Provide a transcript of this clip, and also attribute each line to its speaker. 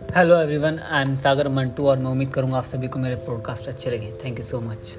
Speaker 1: Hello everyone I am Sagar Mantu और मैं उम्मीद करूँगा आप सभी को मेरे पॉडकास्ट अच्छे लगे। Thank you so much